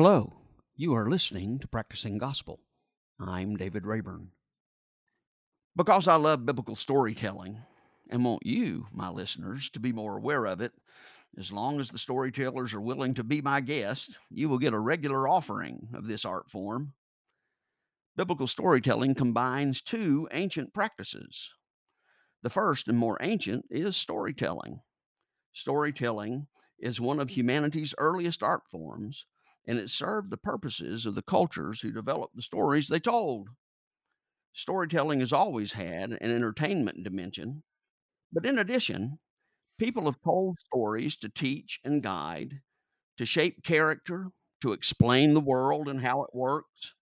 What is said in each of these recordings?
Hello, you are listening to Practicing Gospel. I'm David Rayburn. Because I love biblical storytelling and want you, my listeners, to be more aware of it, as long as the storytellers are willing to be my guest, you will get a regular offering of this art form. Biblical storytelling combines two ancient practices. The first and more ancient is storytelling. Storytelling is one of humanity's earliest art forms, and it served the purposes of the cultures who developed the stories they told. Storytelling has always had an entertainment dimension, but in addition, people have told stories to teach and guide, to shape character, to explain the world and how it works,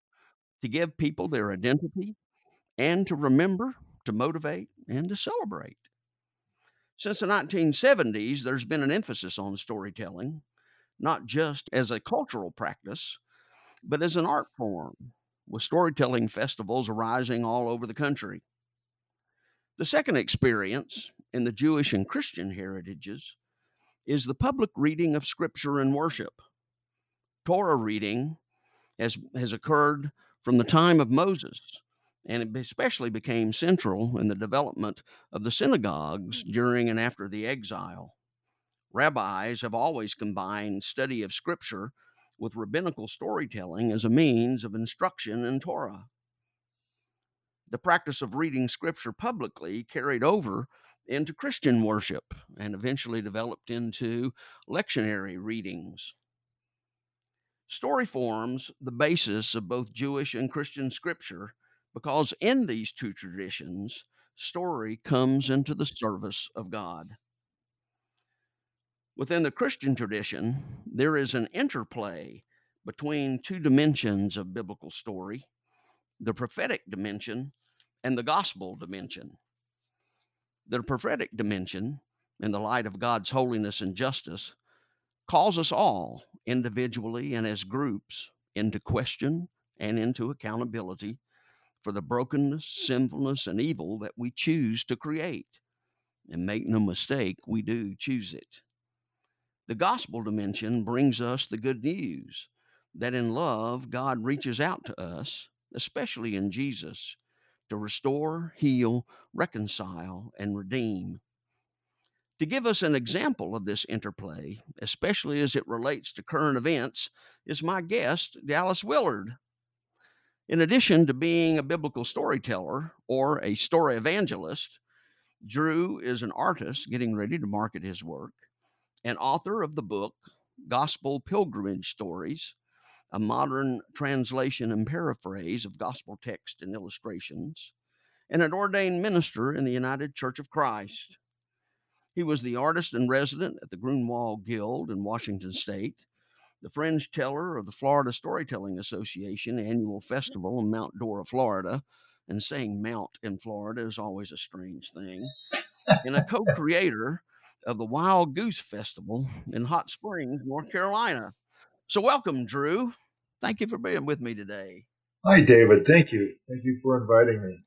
to give people their identity, and to remember, to motivate, and to celebrate. Since the 1970s, there's been an emphasis on storytelling, not just as a cultural practice, but as an art form, with storytelling festivals arising all over the country. The second experience in the Jewish and Christian heritages is the public reading of Scripture and worship. Torah reading has, has occurred from the time of Moses and it especially became central in the development of the synagogues during and after the exile. Rabbis have always combined study of Scripture with rabbinical storytelling as a means of instruction in Torah. The practice of reading Scripture publicly carried over into Christian worship and eventually developed into lectionary readings. Story forms the basis of both Jewish and Christian scripture because in these two traditions, story comes into the service of God. Within the Christian tradition, there is an interplay between two dimensions of biblical story the prophetic dimension and the gospel dimension. The prophetic dimension, in the light of God's holiness and justice, calls us all, individually and as groups, into question and into accountability for the brokenness, sinfulness, and evil that we choose to create. And make no mistake, we do choose it. The gospel dimension brings us the good news that in love, God reaches out to us, especially in Jesus, to restore, heal, reconcile, and redeem. To give us an example of this interplay, especially as it relates to current events, is my guest, Dallas Willard. In addition to being a biblical storyteller or a story evangelist, Drew is an artist getting ready to market his work, an author of the book Gospel Pilgrimage Stories, a modern translation and paraphrase of gospel text and illustrations, and an ordained minister in the United Church of Christ. He was the artist in resident at the Grunewald Guild in Washington State the fringe teller of the Florida Storytelling Association annual festival in Mount Dora, Florida. And saying Mount in Florida is always a strange thing. and a co creator of the Wild Goose Festival in Hot Springs, North Carolina. So, welcome, Drew. Thank you for being with me today. Hi, David. Thank you. Thank you for inviting me.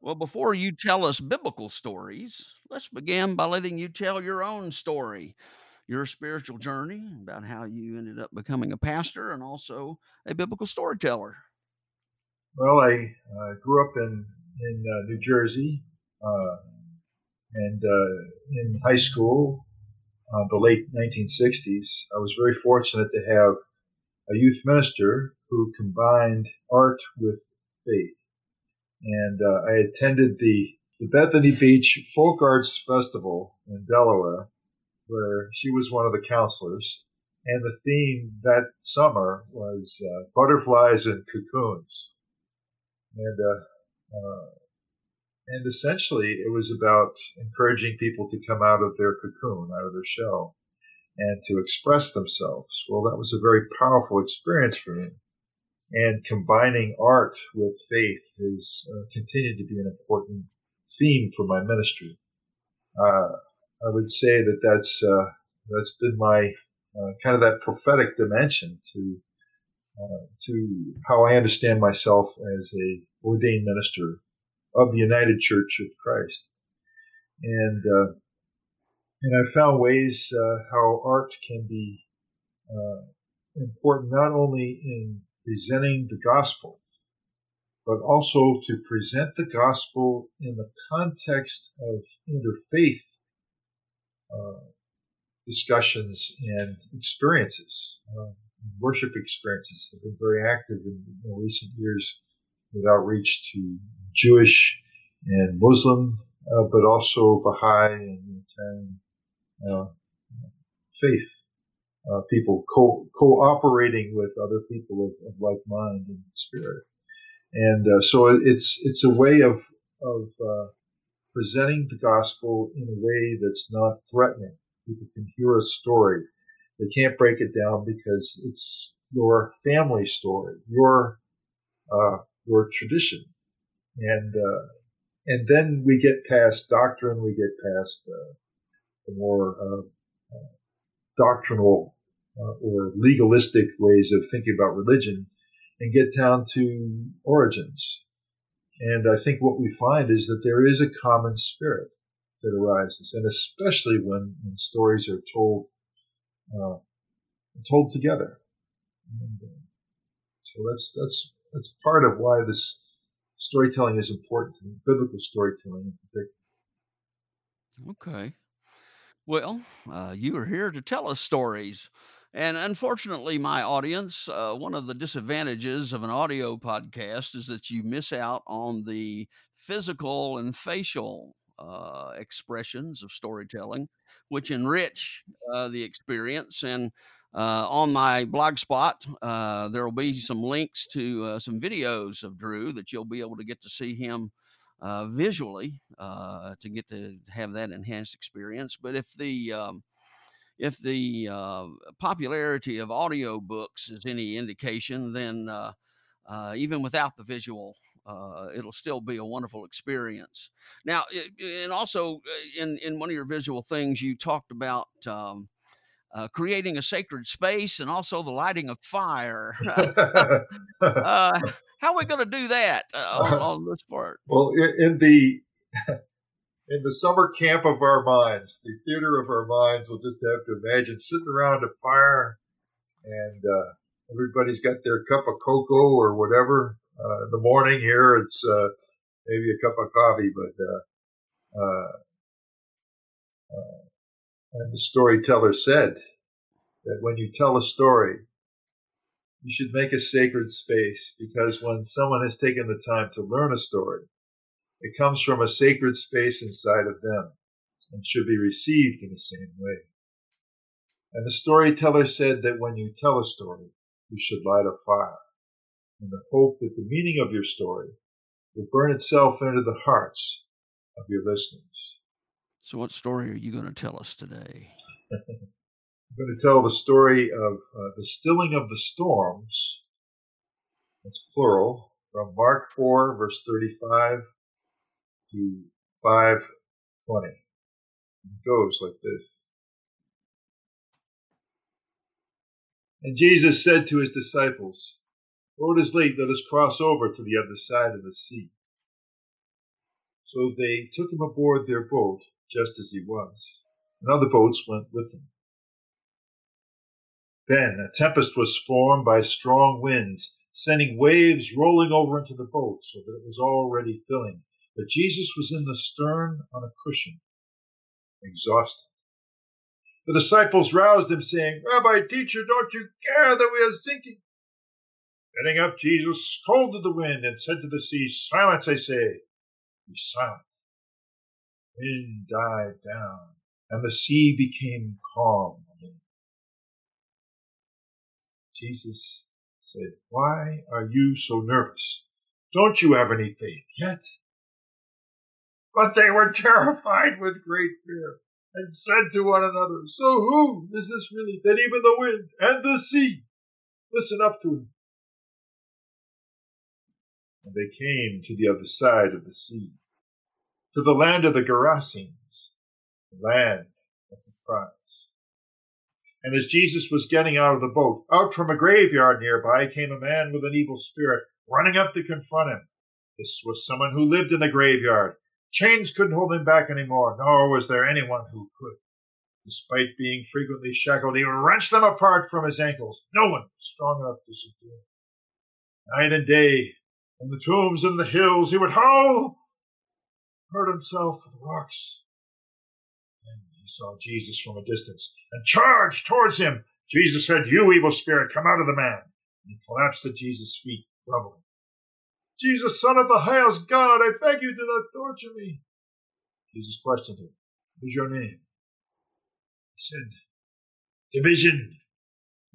Well, before you tell us biblical stories, let's begin by letting you tell your own story your spiritual journey, about how you ended up becoming a pastor and also a biblical storyteller. Well, I uh, grew up in in uh, New Jersey, uh, and uh, in high school, uh, the late 1960s, I was very fortunate to have a youth minister who combined art with faith, and uh, I attended the the Bethany Beach Folk Arts Festival in Delaware where she was one of the counselors. And the theme that summer was uh, butterflies and cocoons. And, uh, uh, and essentially it was about encouraging people to come out of their cocoon, out of their shell, and to express themselves. Well, that was a very powerful experience for me. And combining art with faith has uh, continued to be an important theme for my ministry. Uh, I would say that that's uh, that's been my uh, kind of that prophetic dimension to uh, to how I understand myself as a ordained minister of the United Church of Christ, and uh, and I found ways uh, how art can be uh, important not only in presenting the gospel, but also to present the gospel in the context of interfaith uh, discussions and experiences. Uh, worship experiences have been very active in, in recent years with outreach to Jewish and Muslim, uh, but also Baha'i and Unitarian uh, faith uh, people co- cooperating with other people of, of like mind and spirit. And uh, so it's it's a way of of uh, presenting the gospel in a way that's not threatening. People can hear a story. They can't break it down because it's your family story, your uh, your tradition, and uh, and then we get past doctrine, we get past uh, the more doctrinal uh, or legalistic ways of thinking about religion and get down to origins. And I think what we find is that there is a common spirit that arises, and especially when, when stories are told uh, told together. And, uh, so that's that's that's part of why this storytelling is important to me, biblical storytelling in particular. Okay. Well, uh, you are here to tell us stories. And unfortunately, my audience, uh, one of the disadvantages of an audio podcast is that you miss out on the physical and facial uh, expressions of storytelling, which enrich uh, the experience. And uh, on my blog spot, uh, there will be some links to uh, some videos of Drew that you'll be able to get to see him visually to get to have that enhanced experience. But if the um, if the uh, popularity of audio books is any indication, then uh, uh, even without the visual, uh, it'll still be a wonderful experience. Now, and also uh, in in one of your visual things, you talked about. Um, uh, creating a sacred space and also the lighting of fire. how are we going to do that on, on, this part? Well, in the in the summer camp of our minds, the theater of our minds, we'll just have to imagine sitting around a fire and uh, everybody's got their cup of cocoa or whatever. Uh, in the morning here, it's uh, maybe a cup of coffee, but uh, uh, uh, and the storyteller said that when you tell a story, you should make a sacred space because when someone has taken the time to learn a story, it comes from a sacred space inside of them and should be received in the same way. And the storyteller said that when you tell a story, you should light a fire in the hope that the meaning of your story will burn itself into the hearts of your listeners. So, what story are you going to tell us today? I'm going to tell the story of uh, the stilling of the storms. That's plural from Mark 4, verse 35 to 520. It goes like this. And Jesus said to his disciples, Lord is late, let us cross over to the other side of the sea. So they took him aboard their boat, just as he was, and other boats went with him. Then a tempest was formed by strong winds, sending waves rolling over into the boat so that it was already filling but Jesus was in the stern on a cushion, exhausted. The disciples roused him, saying, Rabbi, teacher, don't you care that we are sinking? Getting up, Jesus scolded the wind and said to the sea, Silence, I say, be silent. Wind died down, and the sea became calm again. Jesus said, Why are you so nervous? Don't you have any faith yet? But they were terrified with great fear and said to one another, So who is this really that even the wind and the sea listen up to him? And they came to the other side of the sea, to the land of the Gerasenes, the land of the prize. And as Jesus was getting out of the boat, out from a graveyard nearby came a man with an evil spirit, running up to confront him. This was someone who lived in the graveyard Chains couldn't hold him back anymore, nor was there anyone who could. Despite being frequently shackled, he wrenched them apart from his ankles. No one strong enough to subdue him. Night and day, from the tombs and the hills, he would howl, hurt himself with rocks. Then he saw Jesus from a distance and charged towards him. Jesus said, You evil spirit, come out of the man. And he collapsed at Jesus' feet, groveling. Jesus, son of the highest God, I beg you do not torture me. Jesus questioned him, What is your name? He said, Division,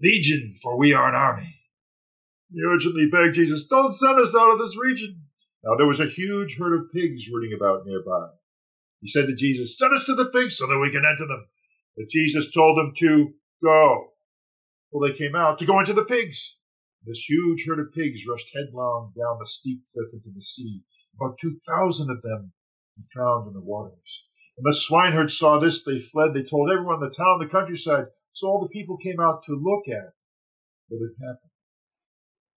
Legion, for we are an army. He urgently begged Jesus, Don't send us out of this region. Now there was a huge herd of pigs rooting about nearby. He said to Jesus, Send us to the pigs so that we can enter them. But Jesus told them to go. Well, they came out to go into the pigs. This huge herd of pigs rushed headlong down the steep cliff into the sea. About two thousand of them drowned in the waters. When the swineherd saw this, they fled. They told everyone in the town, the countryside. So all the people came out to look at what had happened.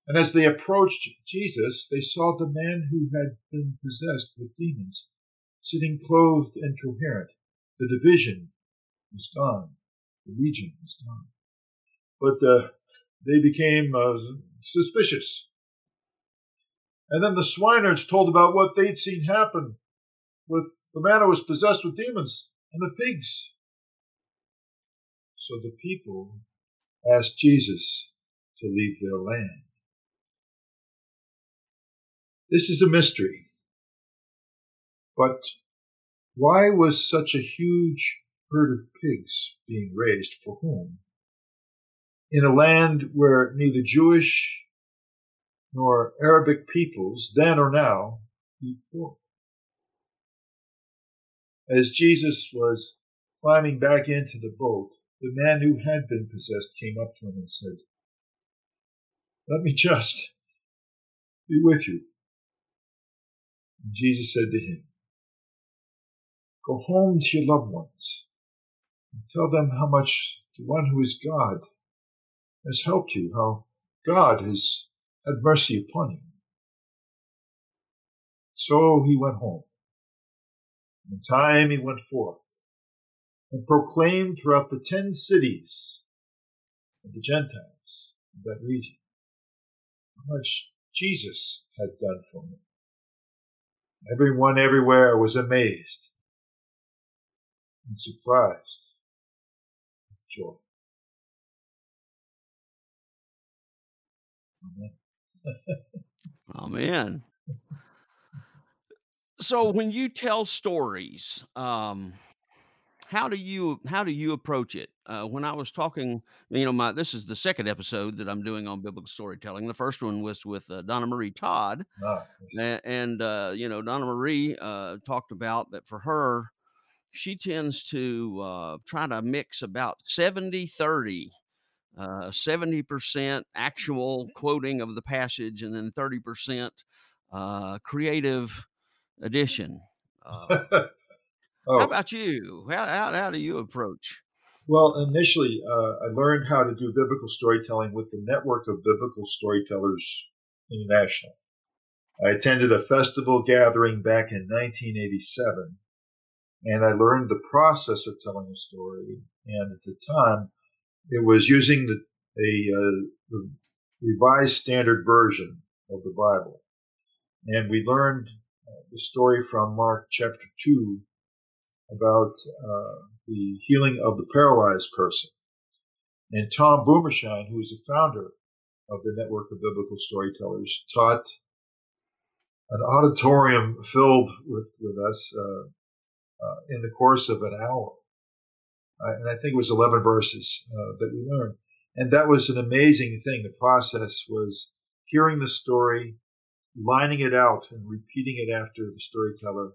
And as they approached Jesus, they saw the man who had been possessed with demons sitting clothed and coherent. The division was gone. The legion was gone. But uh, they became uh, suspicious. And then the swineherds told about what they'd seen happen with the man who was possessed with demons and the pigs. So the people asked Jesus to leave their land. This is a mystery. But why was such a huge herd of pigs being raised for whom? In a land where neither Jewish nor Arabic peoples, then or now, eat pork. As Jesus was climbing back into the boat, the man who had been possessed came up to him and said, Let me just be with you. Jesus said to him, Go home to your loved ones and tell them how much the one who is God has helped you, how God has had mercy upon you. So he went home. In time he went forth and proclaimed throughout the ten cities of the Gentiles of that region how much Jesus had done for him. Everyone everywhere was amazed and surprised with joy. Amen. Amen. So when you tell stories, um, how do you how do you approach it? Uh, when I was talking, you know, my this is the second episode that I'm doing on biblical storytelling. The first one was with uh, Donna Marie Todd, Ah, yes. and, and uh, you know, Donna Marie uh, talked about that for her, she tends to uh, try to mix about 70 30 uh, 70% actual quoting of the passage and then 30% uh, creative addition uh, how oh, about you how, how, how do you approach well, initially, uh, I learned how to do biblical storytelling with the Network of Biblical Storytellers International. I attended a festival gathering back in 1987, and I learned the process of telling a story. And at the time, it was using the, a, uh, the Revised Standard Version of the Bible. And we learned uh, the story from Mark chapter 2 about uh, the healing of the paralyzed person. And Tom Boomershine, who is the founder of the Network of Biblical Storytellers, taught an auditorium filled with, with us uh, uh, in the course of an hour. And I think it was 11 verses uh, that we learned. And that was an amazing thing. The process was hearing the story, lining it out and repeating it after the storyteller,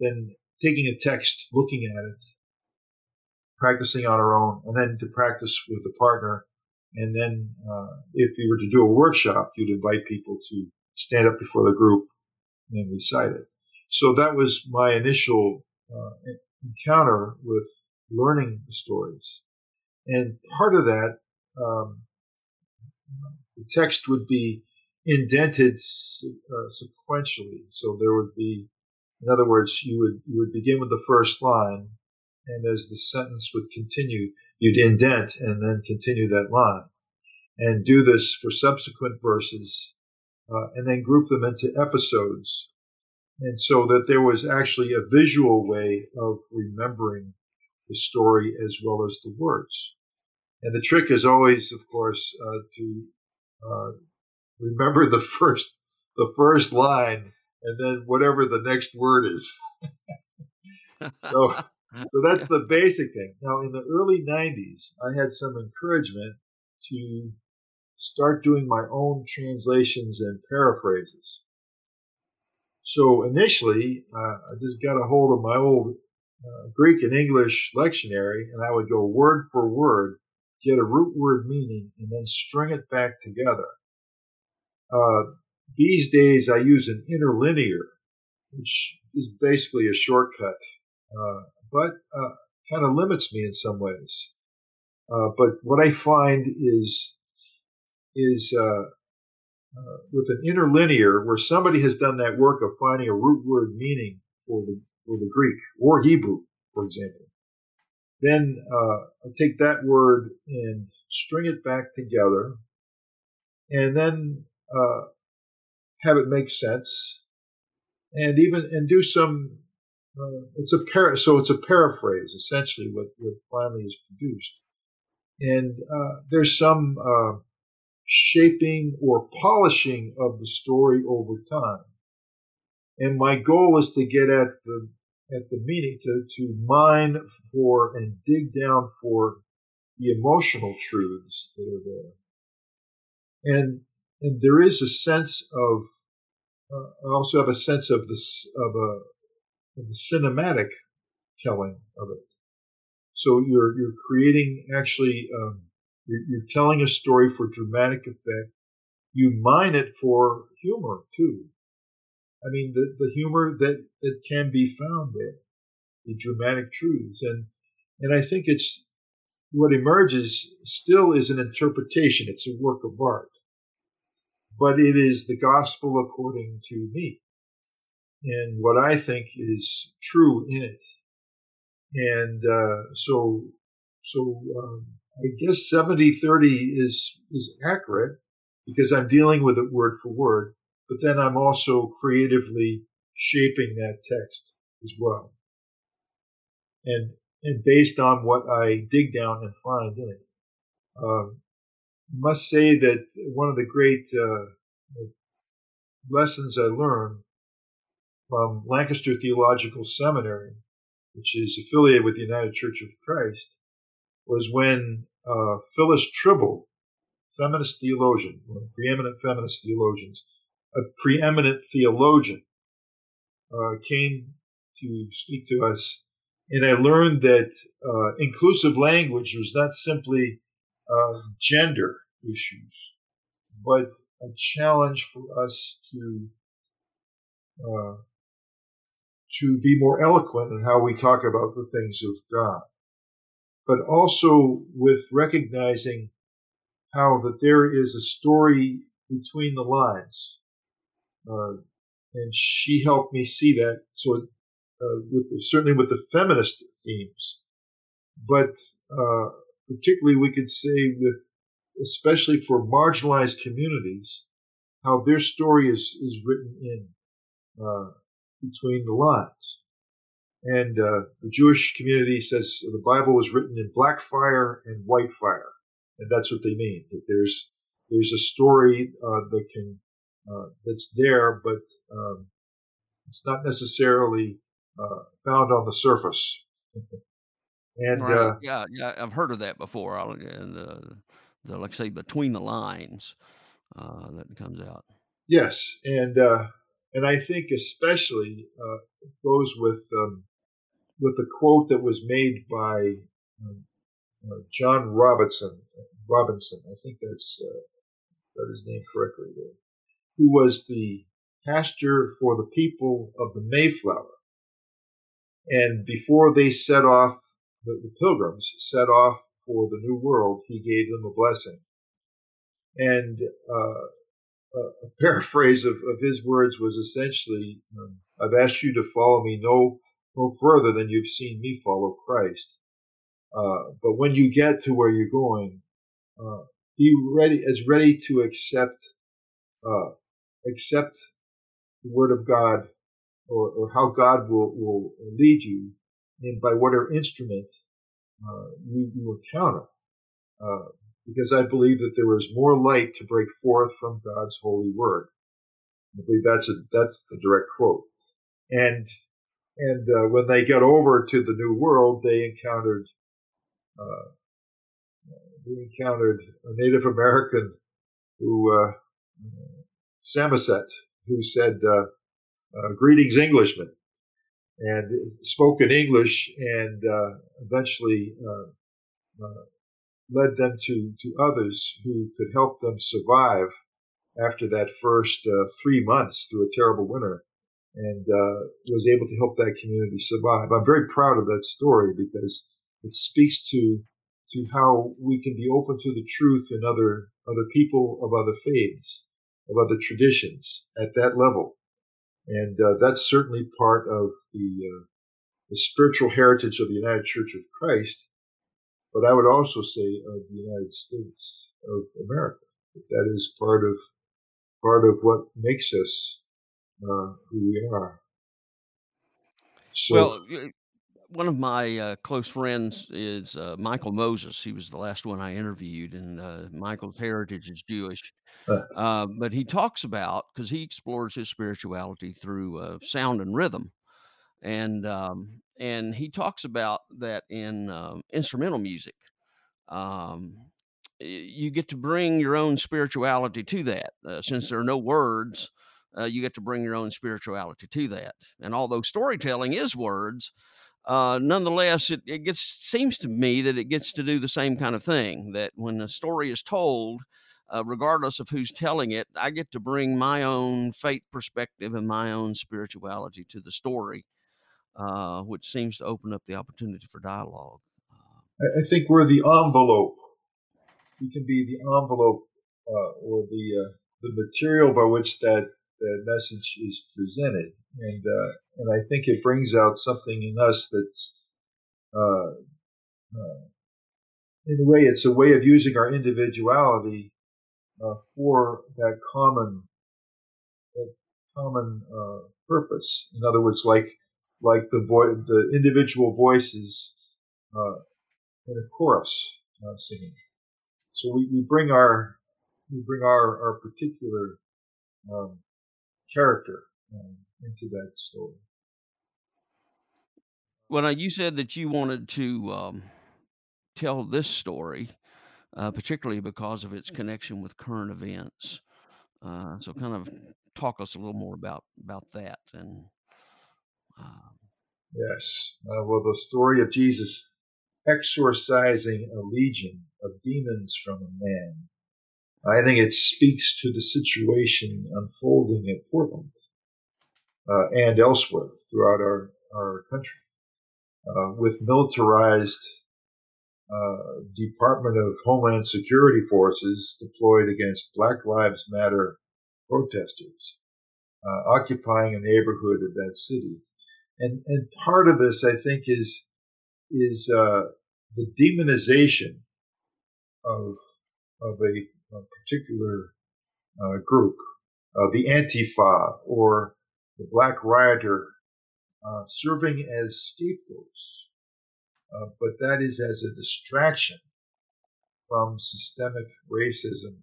then taking a text, looking at it, practicing on our own, and then to practice with a partner. And then, uh, if you were to do a workshop, you'd invite people to stand up before the group and recite it. So that was my initial uh, encounter with learning the stories. And part of that, um, the text would be indented uh, sequentially. So there would be, in other words, you would you would begin with the first line, and as the sentence would continue, you'd indent and then continue that line. And do this for subsequent verses, uh, and then group them into episodes. And so that there was actually a visual way of remembering the story as well as the words. And the trick is always, of course, uh, to uh, remember the first the first line and then whatever the next word is. so so that's the basic thing. Now in the early 90s, I had some encouragement to start doing my own translations and paraphrases. So initially, uh, I just got a hold of my old uh, Greek and English lectionary and I would go word for word, get a root word meaning, and then string it back together. Uh, these days, I use an interlinear, which is basically a shortcut, uh, but uh, kind of limits me in some ways. Uh, but what I find is is uh, uh, with an interlinear, where somebody has done that work of finding a root word meaning for the for the Greek or Hebrew, for example. Then uh, I take that word and string it back together, and then have it make sense, and even and do some. Uh, it's a para, so it's a paraphrase essentially what, what finally is produced, and uh, there's some uh, shaping or polishing of the story over time. And my goal is to get at the at the meaning to to mine for and dig down for the emotional truths that are there. And and there is a sense of uh, I also have a sense of this of a, of a cinematic telling of it. So you're you're creating actually um, you're, you're, telling a story for dramatic effect. You mine it for humor too. I mean the the humor that that can be found there, the dramatic truths, and and I think it's what emerges still is an interpretation. It's a work of art but it is the gospel according to me and what I think is true in it. And uh, so, so um, I guess 70-30 is is accurate because I'm dealing with it word for word, but then I'm also creatively shaping that text as well, and and based on what I dig down and find in it. Um, must say that one of the great uh, lessons I learned from Lancaster Theological Seminary, which is affiliated with the United Church of Christ, was when uh, Phyllis Trible, feminist theologian, one of the preeminent feminist theologians, a preeminent theologian, uh, came to speak to us. And I learned that uh, inclusive language was not simply uh, gender issues, but a challenge for us to uh, to be more eloquent in how we talk about the things of God, but also with recognizing how that there is a story between the lines, uh, and she helped me see that. So, uh, with the, certainly with the feminist themes, but uh, particularly we could say with especially for marginalized communities, how their story is, is written in uh, between the lines. And uh, the Jewish community says the Bible was written in black fire and white fire, and that's what they mean. That there's there's a story uh, that can uh, that's there, but um, it's not necessarily uh, found on the surface. and right. Uh, yeah, yeah, I've heard of that before. And the like say between the lines uh, that comes out. Yes, and uh, and I think especially uh, it goes with um, with the quote that was made by um, uh, John Robinson. Robinson, I think that's uh, got his name correctly there. Who was the pastor for the people of the Mayflower, and before they set off, the, the pilgrims set off for the new world, he gave them a blessing. And uh, a paraphrase of, of, his words was essentially, um, I've asked you to follow me no no further than you've seen me follow Christ. Uh, but when you get to where you're going, uh, be ready, as ready to accept, uh, accept the word of God or, or how God will, will lead you and by whatever instrument uh, you, you encounter. Uh, because I believe that there is more light to break forth from God's holy word. I believe that's a, that's the direct quote. And, and, uh, when they got over to the new world, they encountered, uh, they encountered a Native American who, uh, Samoset, who said, uh, uh, greetings Englishmen and spoke in English and uh, eventually uh, uh, led them to, to others who could help them survive after that first uh, three months through a terrible winter and uh, was able to help that community survive. I'm very proud of that story because it speaks to to how we can be open to the truth in other other people of other faiths, of other traditions at that level. And uh, that's certainly part of the, uh, the spiritual heritage of the United Church of Christ, but I would also say of the United States of America. That is part of part of what makes us uh, who we are. So, well, one of my uh, close friends is uh, Michael Moses. He was the last one I interviewed, and uh, Michael's heritage is Jewish. Uh. Uh, but he talks about because he explores his spirituality through uh, sound and rhythm, and um, and he talks about that in um, instrumental music. Um, you get to bring your own spirituality to that, since there are no words. you get to bring your own spirituality to that, and although storytelling is words, uh, nonetheless, it, it gets seems to me that it gets to do the same kind of thing. That when a story is told, uh, regardless of who's telling it, I get to bring my own faith perspective and my own spirituality to the story, uh, which seems to open up the opportunity for dialogue. I think we're the envelope. We can be the envelope uh, or the uh, the material by which that the message is presented, and uh, and I think it brings out something in us that's, uh, uh, in a way, it's a way of using our individuality uh, for that common, that common uh, purpose. In other words, like like the the individual voices uh, in a chorus singing. So we, we bring our we bring our our particular um, character um, into that story. Well, now you said that you wanted to um, tell this story, uh, particularly because of its connection with current events. Uh, so, kind of talk us a little more about about that. And uh, yes, uh, well, the story of Jesus exorcising a legion of demons from a man I think it speaks to the situation unfolding at Portland uh, and elsewhere throughout our, our country uh, with militarized uh, Department of Homeland Security forces deployed against Black Lives Matter protesters uh, occupying a neighborhood of that city. And, and part of this, I think, is is uh, the demonization of of a a particular uh, group, uh, the Antifa or the Black Rioter, uh, serving as scapegoats. Uh, but that is as a distraction from systemic racism,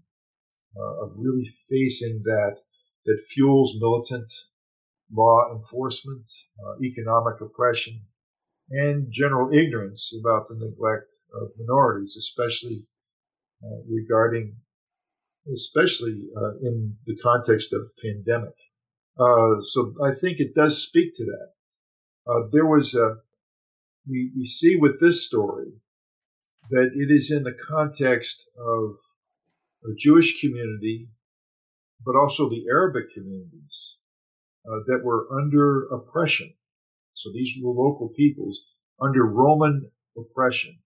uh, of really facing that that fuels militant law enforcement, uh, economic oppression, and general ignorance about the neglect of minorities, especially regarding especially uh, in the context of pandemic. Uh, so I think it does speak to that. Uh, there was a, we, we see with this story that it is in the context of a Jewish community, but also the Arabic communities uh, that were under oppression. So these were the local peoples under Roman oppression.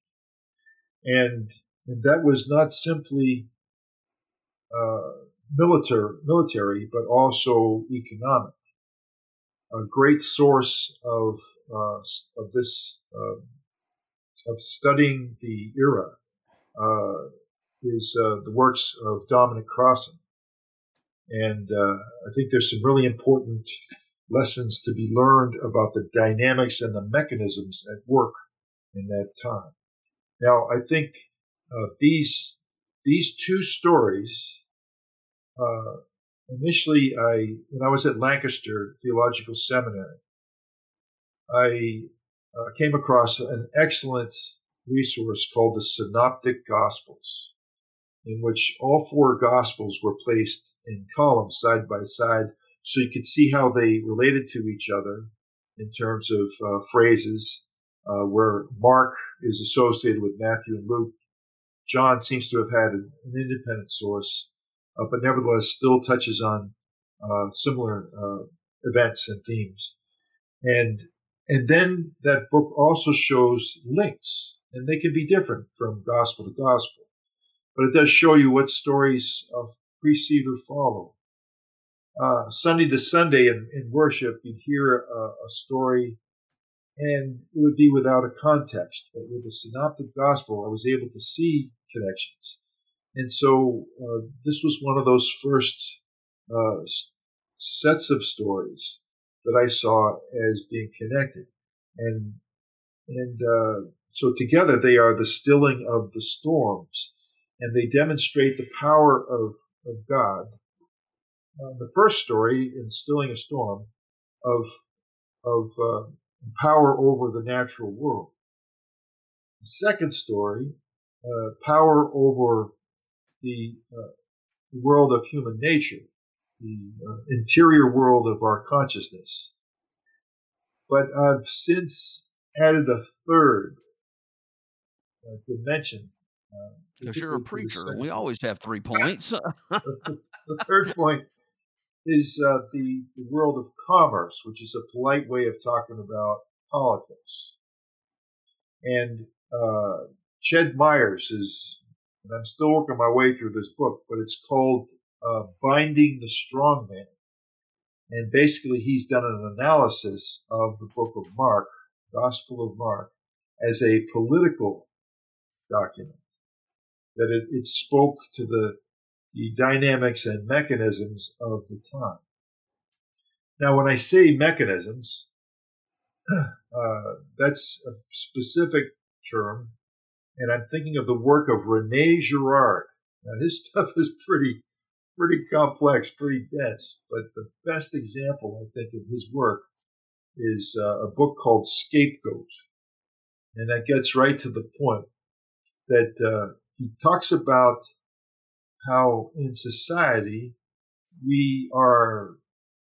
And, and that was not simply uh, military, military, but also economic. A great source of uh, of this uh, of studying the era uh, is uh, the works of Dominic Crossan, and uh, I think there's some really important lessons to be learned about the dynamics and the mechanisms at work in that time. Now, I think uh, these these two stories. Uh, initially, I when I was at Lancaster Theological Seminary, I uh, came across an excellent resource called the Synoptic Gospels, in which all four Gospels were placed in columns side by side so you could see how they related to each other in terms of uh, phrases, uh, where Mark is associated with Matthew and Luke. John seems to have had an, an independent source, uh, but nevertheless still touches on uh, similar uh, events and themes. And and then that book also shows links, and they can be different from gospel to gospel. But it does show you what stories of precede or follow. Uh, Sunday to Sunday in, in worship, you'd hear a, a, story and it would be without a context. But with the synoptic gospel, I was able to see connections. And so uh, this was one of those first uh, sets of stories that I saw as being connected. And, and, uh, so together they are the stilling of the storms and they demonstrate the power of, of God. Uh, the first story in Stilling a Storm of, of uh, power over the natural world. The second story, uh, power over the uh, world of human nature the uh, interior world of our consciousness. But I've since added a third uh, dimension. Because uh, you're a preacher, and we always have three points. the, the, third point is uh, the, the world of commerce, which is a polite way of talking about politics. And uh, Ched Myers is, and I'm still working my way through this book, but it's called uh, Binding the Strong Man. And basically, he's done an analysis of the book of Mark, Gospel of Mark, as a political document. That it, it spoke to the, the dynamics and mechanisms of the time. Now, when I say mechanisms, uh, that's a specific term, and I'm thinking of the work of Rene Girard. Now, his stuff is pretty pretty complex, pretty dense. But the best example, I think, of his work is uh, a book called Scapegoat. And that gets right to the point that uh, he talks about how in society we are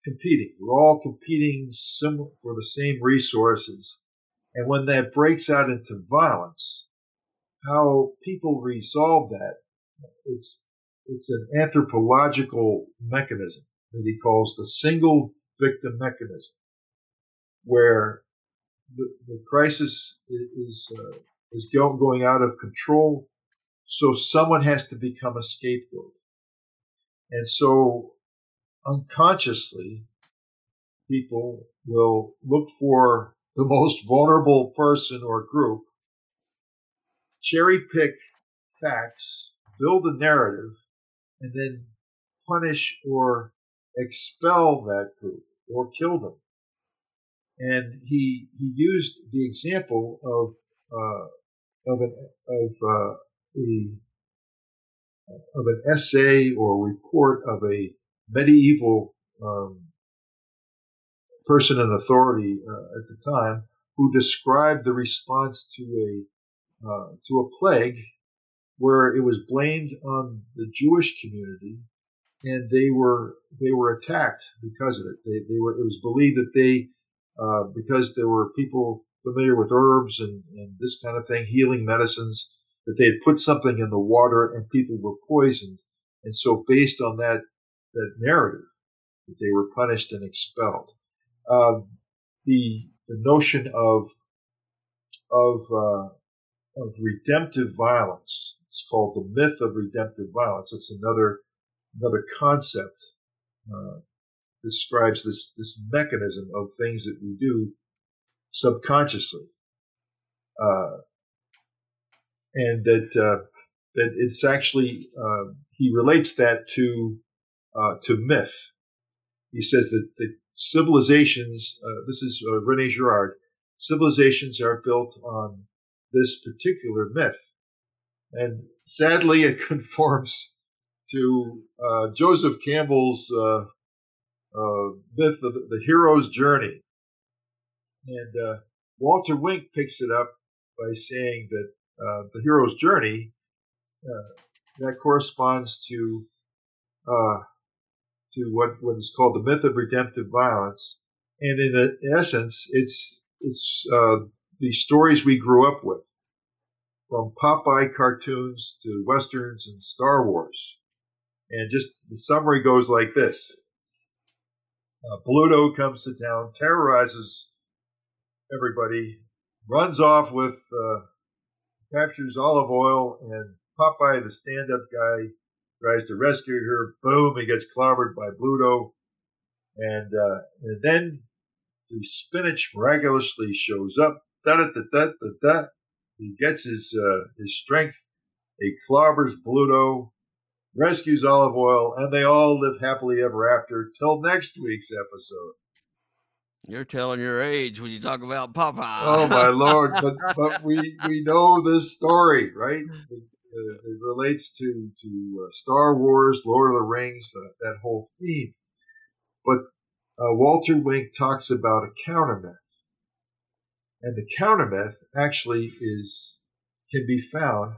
competing. We're all competing for the same resources. And when that breaks out into violence, how people resolve that, it's it's an anthropological mechanism that he calls the single victim mechanism, where the, the crisis is uh, is going out of control, so someone has to become a scapegoat, and so unconsciously, people will look for the most vulnerable person or group, cherry pick facts, build a narrative, and then punish or expel that group or kill them. And he he used the example of uh, of an of uh, a of an essay or report of a medieval um, person in authority uh, at the time who described the response to a uh, to a plague where it was blamed on the Jewish community, and they were they were attacked because of it. They, they were it was believed that they uh, because there were people familiar with herbs and, and this kind of thing, healing medicines, that they had put something in the water and people were poisoned, and so based on that that narrative, that they were punished and expelled. Uh, the the notion of of uh, of redemptive violence it's called the myth of redemptive violence. It's another another concept uh, describes this this mechanism of things that we do subconsciously, uh, and that uh, that it's actually uh, he relates that to uh, to myth. He says that the civilizations, uh, this is uh, Rene Girard, civilizations are built on this particular myth, and sadly, it conforms to Joseph Campbell's myth of the hero's journey. And uh, Walter Wink picks it up by saying that uh, the hero's journey uh, that corresponds to uh, to what, what is called the myth of redemptive violence, and in essence, it's it's uh, the stories we grew up with, from Popeye cartoons to westerns and Star Wars, and just the summary goes like this: uh, Bluto comes to town, terrorizes everybody, runs off with, uh, captures Olive Oyl, and Popeye, the stand-up guy, tries to rescue her. Boom, he gets clobbered by Bluto. And, uh, and then the spinach miraculously shows up. Da da da da da da. He gets his uh, his strength. He clobbers Bluto, rescues Olive Oyl, and they all live happily ever after till next week's episode. You're telling your age when you talk about Popeye. Oh my lord! But but we we know this story, right? It, it relates to to uh, Star Wars, Lord of the Rings, uh, that whole theme. But uh, Walter Wink talks about a counter myth, and the counter myth actually is can be found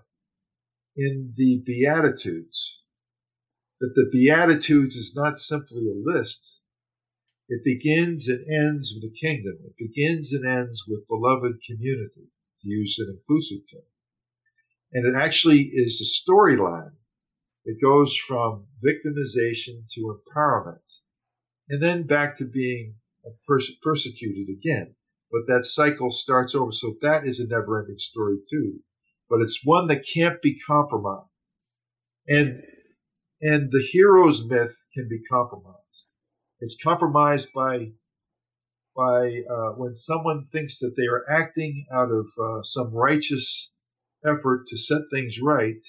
in the Beatitudes. That the Beatitudes is not simply a list it begins and ends with the kingdom. It begins and ends with beloved community, to use an inclusive term. And it actually is a storyline. It goes from victimization to empowerment, and then back to being perse- persecuted again. But that cycle starts over. So that is a never ending story, too. But it's one that can't be compromised. And, and the hero's myth can be compromised. It's compromised by by uh, when someone thinks that they are acting out of uh, some righteous effort to set things right,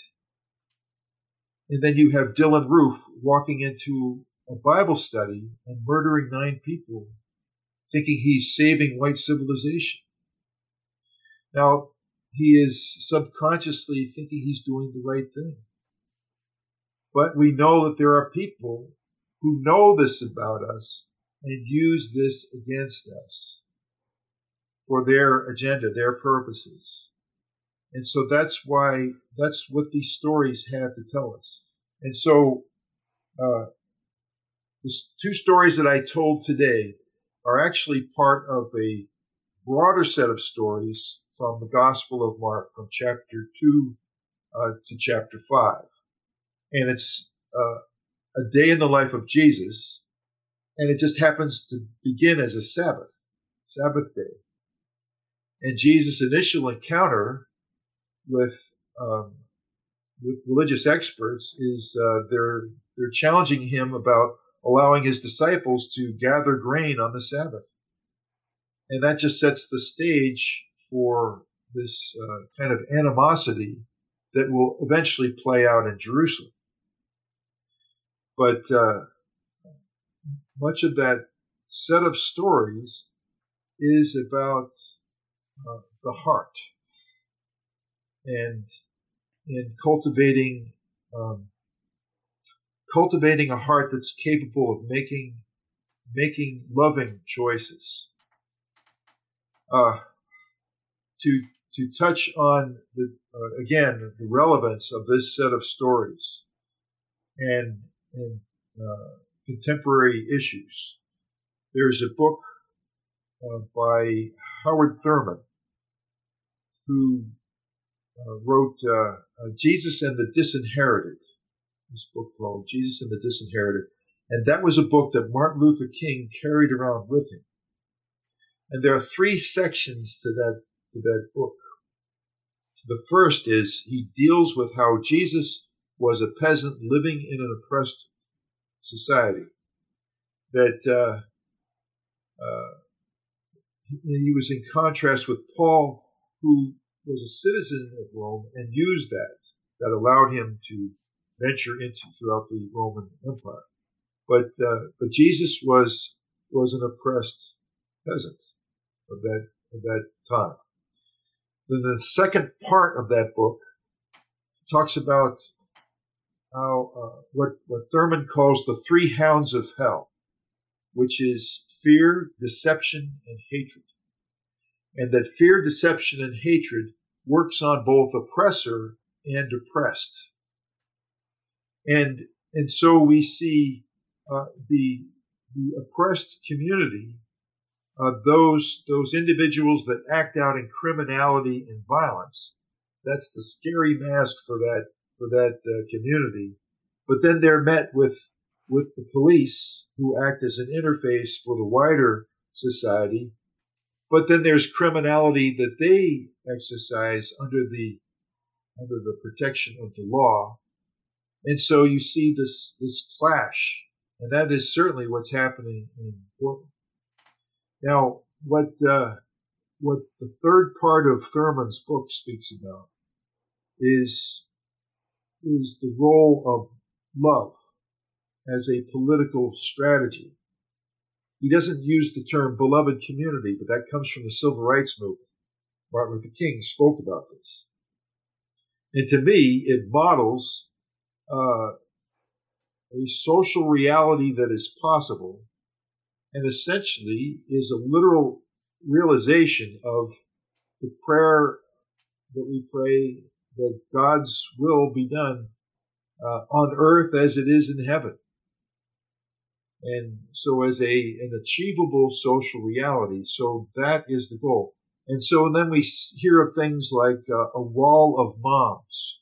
and then you have Dylann Roof walking into a Bible study and murdering nine people, thinking he's saving white civilization. Now, he is subconsciously thinking he's doing the right thing. But we know that there are people who know this about us and use this against us for their agenda, their purposes. And so that's why, that's what these stories have to tell us. And so, uh, the two stories that I told today are actually part of a broader set of stories from the Gospel of Mark, from chapter 2 uh, to chapter 5. And it's uh, a day in the life of Jesus, and it just happens to begin as a Sabbath, Sabbath day. And Jesus' initial encounter with um, with religious experts is uh, they're they're challenging him about allowing his disciples to gather grain on the Sabbath, and that just sets the stage for this uh, kind of animosity that will eventually play out in Jerusalem. But uh, much of that set of stories is about uh, the heart and in cultivating um, cultivating a heart that's capable of making making loving choices. Uh, to to touch on the uh, again the relevance of this set of stories and and uh, contemporary issues. There's a book uh, by Howard Thurman who uh, wrote uh, Jesus and the Disinherited. This book called Jesus and the Disinherited. And that was a book that Martin Luther King carried around with him. And there are three sections to that, to that book. The first is he deals with how Jesus was a peasant living in an oppressed society. That uh, uh, he was in contrast with Paul, who was a citizen of Rome and used that. That allowed him to venture into throughout the Roman Empire. But uh, but Jesus was was an oppressed peasant of that of that time. The second part of that book talks about how uh, what what Thurman calls the three hounds of hell, which is fear, deception, and hatred, and that fear, deception, and hatred works on both oppressor and oppressed, and and so we see uh, the the oppressed community, uh, those those individuals that act out in criminality and violence. That's the scary mask for that for that uh, community. But then they're met with with the police who act as an interface for the wider society. But then there's criminality that they exercise under the under the protection of the law. And so you see this this clash and that is certainly what's happening in Portland. Now, what uh, what the third part of Thurman's book speaks about is is the role of love as a political strategy. He doesn't use the term beloved community, but that comes from the civil rights movement. Martin Luther King spoke about this. And to me, it models uh, a social reality that is possible and essentially is a literal realization of the prayer that we pray that God's will be done uh, on earth as it is in heaven. And so as a, an achievable social reality. So that is the goal. And so then we hear of things like uh, a wall of moms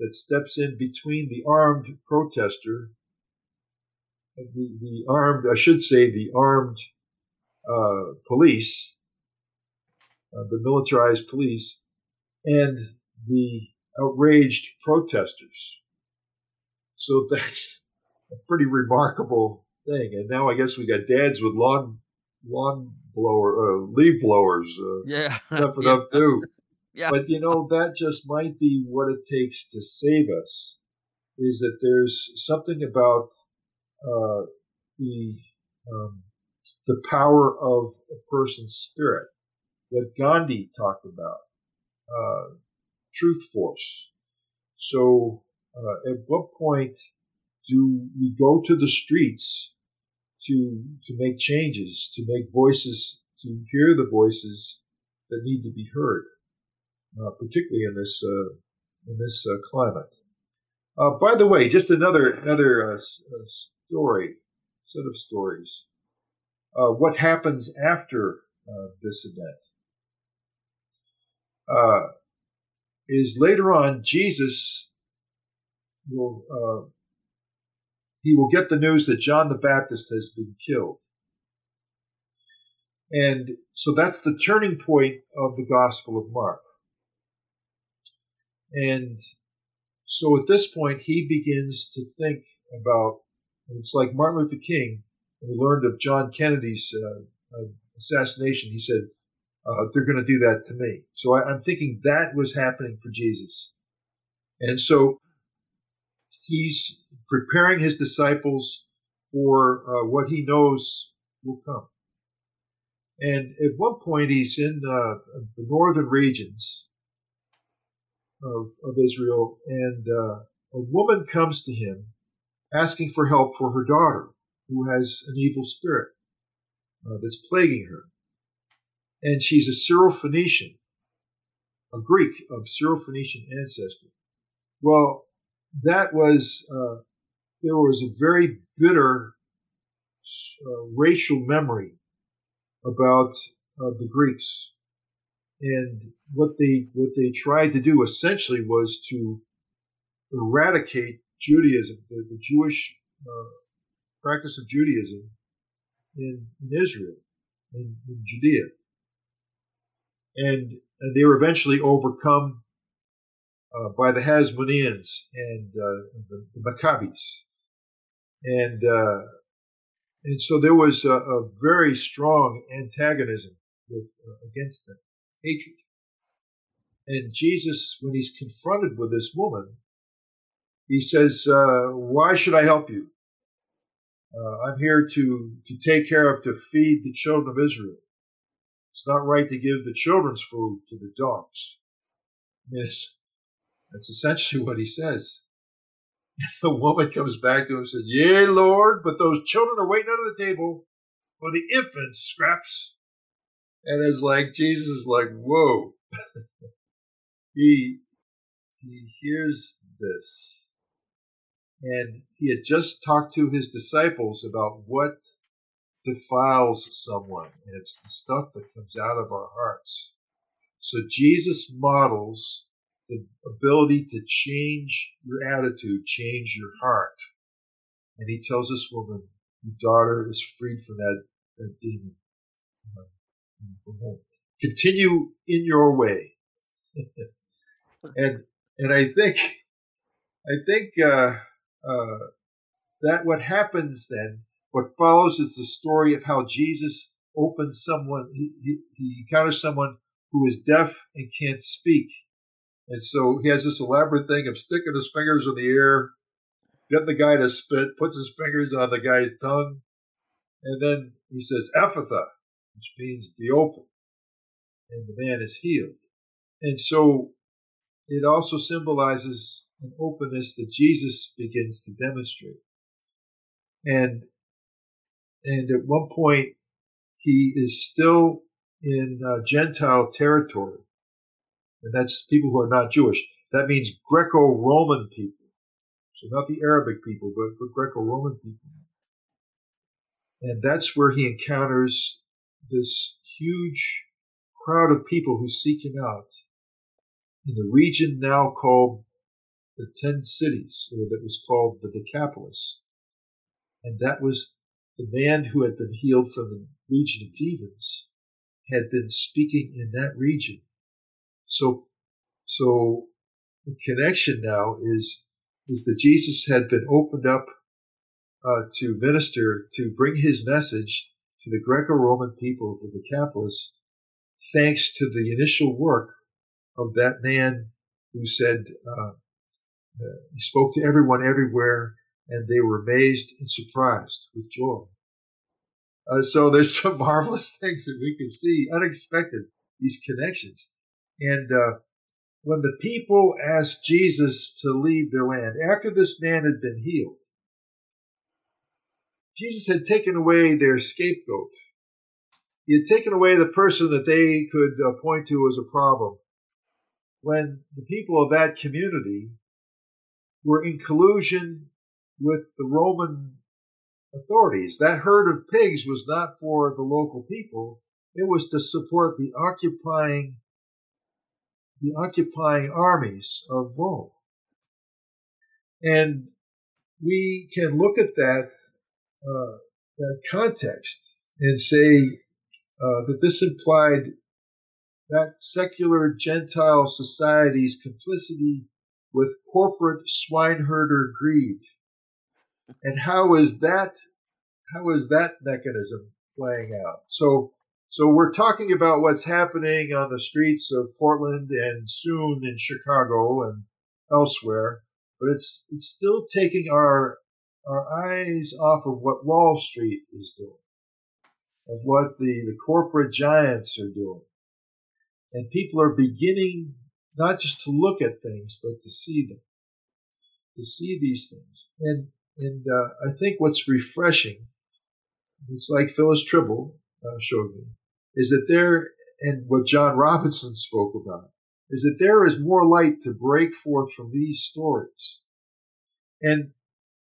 that steps in between the armed protester, the, the armed, I should say, the armed uh, police, uh, the militarized police, and the outraged protesters. So that's a pretty remarkable thing. And now I guess we got dads with lawn lawn blower uh, leaf blowers. Uh, yeah, stepping yeah. up too. Yeah. But you know, that just might be what it takes to save us. Is that there's something about uh, the um, the power of a person's spirit, what Gandhi talked about, uh, truth force. So, uh, at what point do we go to the streets to to make changes, to make voices, to hear the voices that need to be heard? Uh, particularly in this uh, in this uh, climate. Uh, by the way, just another another uh, uh, story, set of stories. what happens after this event? is later on Jesus will he will get the news that John the Baptist has been killed. And so that's the turning point of the Gospel of Mark. And so at this point, he begins to think about it's like Martin Luther King, he learned of John Kennedy's uh, uh, assassination, he said, uh, They're going to do that to me. So I, I'm thinking that was happening for Jesus. And so he's preparing his disciples for uh, what he knows will come. And at one point, he's in uh, the northern regions, of, of Israel, and uh, a woman comes to him asking for help for her daughter who has an evil spirit uh, that's plaguing her. And she's a Syrophoenician, a Greek of Syrophoenician ancestry. Well, that was, uh, there was a very bitter uh, racial memory about uh, the Greeks and what they what they tried to do essentially was to eradicate Judaism, the, the Jewish uh, practice of Judaism in, in Israel, in, in Judea, and, and, they were eventually overcome uh, by the Hasmoneans and uh, the, the, Maccabees, and uh, and so there was a, a very strong antagonism with uh, against them, hatred. And Jesus, when he's confronted with this woman, he says, uh, "Why should I help you? Uh, I'm here to to take care of, to feed the children of Israel. It's not right to give the children's food to the dogs." Mean, that's essentially what he says. the woman comes back to him and says, Yea, Lord, but those children are waiting under the table for the infants, scraps. And it's like Jesus is like, whoa. he he hears this. And he had just talked to his disciples about what defiles someone. And it's the stuff that comes out of our hearts. So Jesus models the ability to change your attitude, change your heart. And he tells this woman, your daughter is freed from that, that demon. Uh, Continue in your way. and and I think I think uh, uh, that what happens then, what follows is the story of how Jesus opens someone, he, he, he encounters someone who is deaf and can't speak. And so he has this elaborate thing of sticking his fingers in the air, getting the guy to spit, puts his fingers on the guy's tongue, and then he says, Ephphatha, which means be open. And the man is healed. And so it also symbolizes an openness that Jesus begins to demonstrate. And and at one point he is still in uh, Gentile territory and that's people who are not Jewish. That means Greco-Roman people. So not the Arabic people, but, but Greco-Roman people. And that's where he encounters this huge crowd of people who seek him out in the region now called the Ten Cities, or that was called the Decapolis. And that was the man who had been healed from the legion of demons had been speaking in that region. So, so the connection now is is that Jesus had been opened up uh, to minister to bring his message to the Greco-Roman people of the Decapolis, thanks to the initial work of that man who said uh, uh, he spoke to everyone everywhere, and they were amazed and surprised with joy. Uh, so there's some marvelous things that we can see, unexpected these connections. And uh, when the people asked Jesus to leave their land, after this man had been healed, Jesus had taken away their scapegoat. He had taken away the person that they could uh, point to as a problem. When the people of that community were in collusion with the Roman authorities, that herd of pigs was not for the local people, it was to support the occupying the occupying armies of Rome. And we can look at that, uh, that context and say uh, that this implied that secular Gentile society's complicity with corporate swineherder greed. And how is that how is that mechanism playing out? So so we're talking about what's happening on the streets of Portland and soon in Chicago and elsewhere, but it's it's still taking our our eyes off of what Wall Street is doing, of what the, the corporate giants are doing. And people are beginning not just to look at things, but to see them, to see these things. And and uh, I think what's refreshing, it's like Phyllis Trible uh, showed me, is that there, and what John Robinson spoke about, is that there is more light to break forth from these stories. And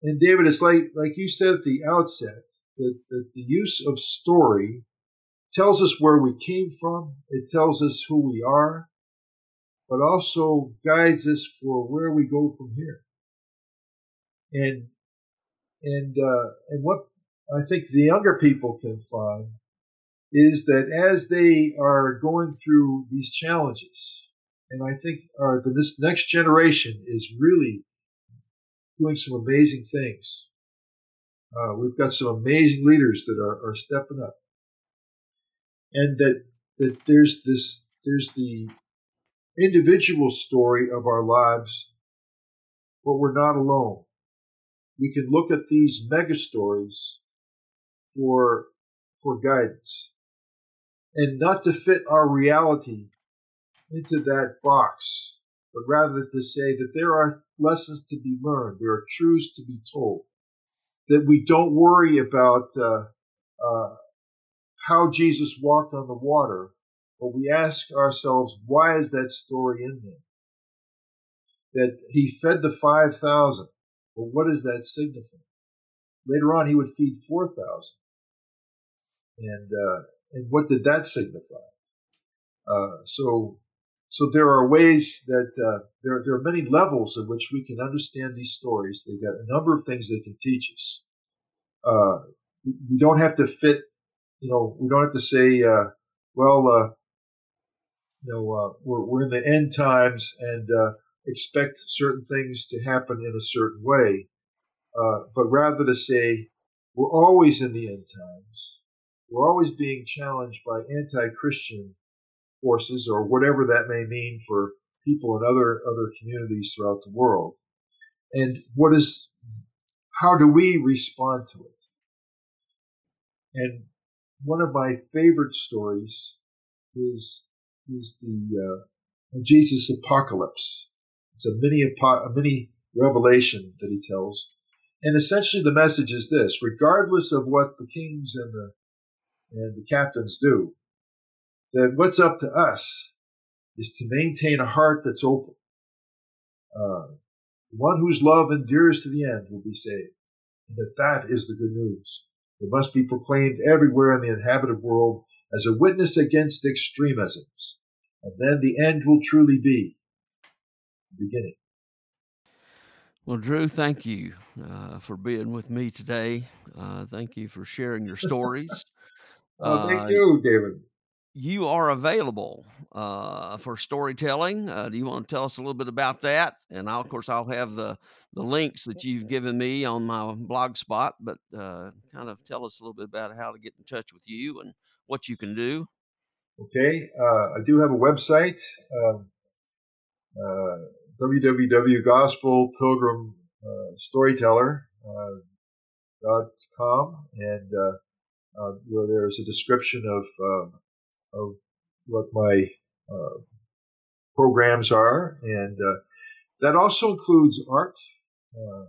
and David, it's like like you said at the outset that, that the use of story tells us where we came from. It tells us who we are, but also guides us for where we go from here. And and uh, and what I think the younger people can find is that as they are going through these challenges, and I think the, this next generation is really doing some amazing things. Uh, we've got some amazing leaders that are, are stepping up, and that that there's this there's the individual story of our lives, but we're not alone. We can look at these mega stories for for guidance, and not to fit our reality into that box, but rather to say that there are lessons to be learned, there are truths to be told, that we don't worry about uh, uh, how Jesus walked on the water, but we ask ourselves, why is that story in there? That he fed the 5,000. Well, what does that signify? Later on, he would feed 4,000. And, uh, and what did that signify? Uh, so so there are ways that uh, there, there are many levels in which we can understand these stories. They've got a number of things they can teach us. Uh, we don't have to fit, you know, we don't have to say, uh, well, uh, you know, uh, we're, we're in the end times and uh, expect certain things to happen in a certain way, but rather to say we're always in the end times. We're always being challenged by anti-Christian forces or whatever that may mean for people in other other communities throughout the world. And what is how do we respond to it? And one of my favorite stories is is the uh, Jesus apocalypse. It's a mini a mini revelation that he tells, and essentially the message is this: regardless of what the kings and the and the captains do, that what's up to us is to maintain a heart that's open. Uh, one whose love endures to the end will be saved. And that that is the good news. It must be proclaimed everywhere in the inhabited world as a witness against extremisms. And then the end will truly be the beginning. Well, Drew, thank you uh, for being with me today. Uh, thank you for sharing your stories. oh, thank uh, you, David you are available uh, for storytelling. Uh, do you want to tell us a little bit about that? And I'll, of course, I'll have the the links that you've given me on my blog spot. But uh, kind of tell us a little bit about how to get in touch with you and what you can do. Okay, uh, I do have a website, um, uh, www.gospelpilgrimstoryteller.com, uh, and where there's a description of um, of what my uh, programs are, and uh, that also includes art. Uh,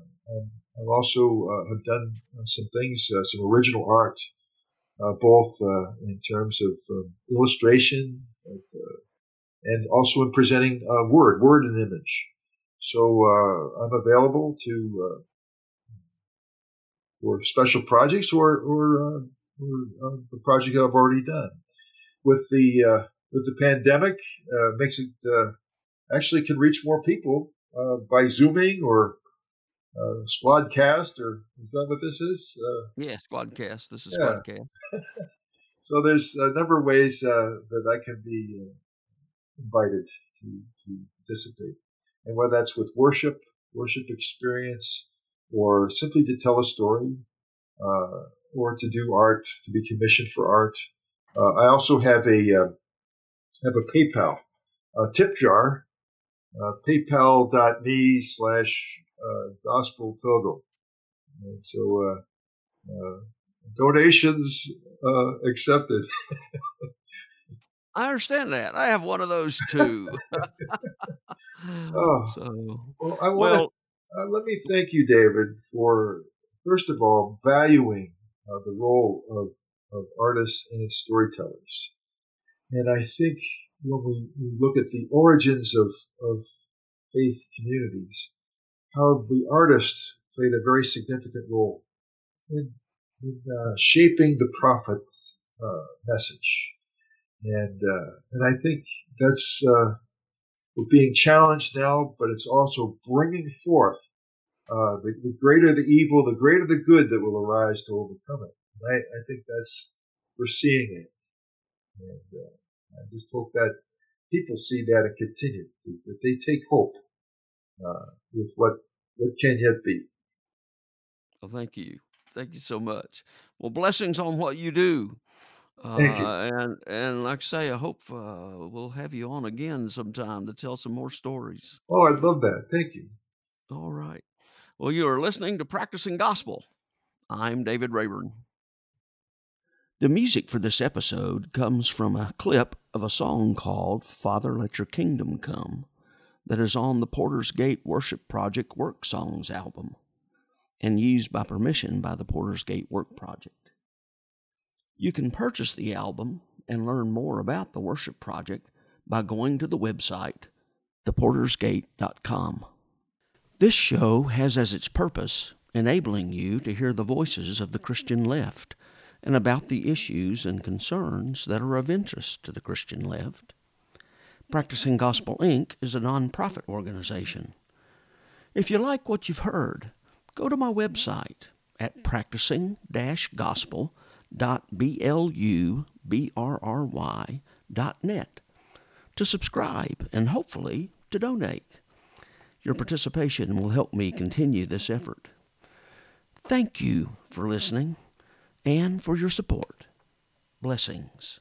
I've also uh, have done some things, uh, some original art, both in terms of um, illustration and also in presenting word, word and image. So I'm available to for special projects or or, uh, or uh, the project I've already done with the uh, with the pandemic uh, makes it uh, actually can reach more people uh, by zooming or uh, squadcast or is that what this is? Uh, yeah, squadcast. This is yeah. squadcast. so there's a number of ways that I can be invited to, to participate, and whether that's with worship, worship experience, or simply to tell a story, or to do art, to be commissioned for art. Uh, I also have a uh, have a PayPal a tip jar, uh, paypal.me slash uh, gospel pilgrim. And so uh, uh, donations accepted. I understand that. I have one of those too. oh, so well, I want well, uh, let me thank you, David, for first of all valuing uh, the role of of artists and storytellers. And I think when we, look at the origins of, of faith communities, how the artist played a very significant role in, in uh, shaping the prophet's uh, message. And, uh, and I think that's, uh, we're being challenged now, but it's also bringing forth uh, the, the, greater the evil, the greater the good that will arise to overcome it. I, I think that's we're seeing it, and uh, I just hope that people see that and continue to, that they take hope uh, with what what can yet be. Well, thank you. Thank you so much. Well, blessings on what you do. Thank you. Uh, and and like I say, I hope uh, we'll have you on again sometime to tell some more stories. Oh, I'd love that. Thank you. All right. Well, you are listening to Practicing Gospel. I'm David Rayburn. The music for this episode comes from a clip of a song called Father Let Your Kingdom Come that is on the Porter's Gate Worship Project Work Songs album and used by permission by the Porter's Gate Work Project. You can purchase the album and learn more about the worship project by going to the website theportersgate.com. This show has as its purpose enabling you to hear the voices of the Christian left and about the issues and concerns that are of interest to the Christian left. Practicing Gospel Inc. is a nonprofit organization. If you like what you've heard, go to my website at practicing-gospel.blubrry.net to subscribe and hopefully to donate. Your participation will help me continue this effort. Thank you for listening and for your support. Blessings.